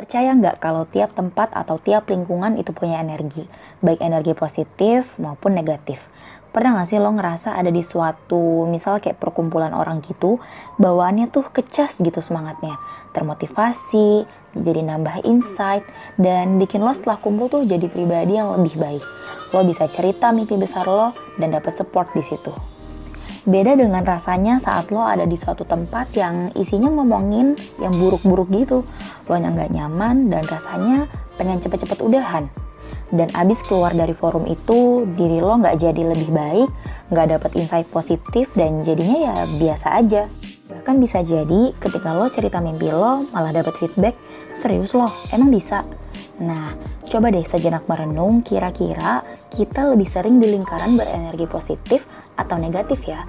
Percaya nggak kalau tiap tempat atau tiap lingkungan itu punya energi, baik energi positif maupun negatif. Pernah gak sih lo ngerasa ada di suatu, misal kayak perkumpulan orang gitu, bawaannya tuh kecas gitu semangatnya, termotivasi, jadi nambah insight, dan bikin lo setelah kumpul tuh jadi pribadi yang lebih baik. Lo bisa cerita mimpi besar lo dan dapet support di situ. Beda dengan rasanya saat lo ada di suatu tempat yang isinya ngomongin yang buruk-buruk gitu. Lo yang gak nyaman dan rasanya pengen cepet-cepet udahan. Dan abis keluar dari forum itu, diri lo gak jadi lebih baik, gak dapet insight positif dan jadinya ya biasa aja. Bahkan bisa jadi ketika lo cerita mimpi lo malah dapet feedback, serius lo, emang bisa? Nah, coba deh sejenak merenung kira-kira kita lebih sering di lingkaran berenergi positif atau negatif ya.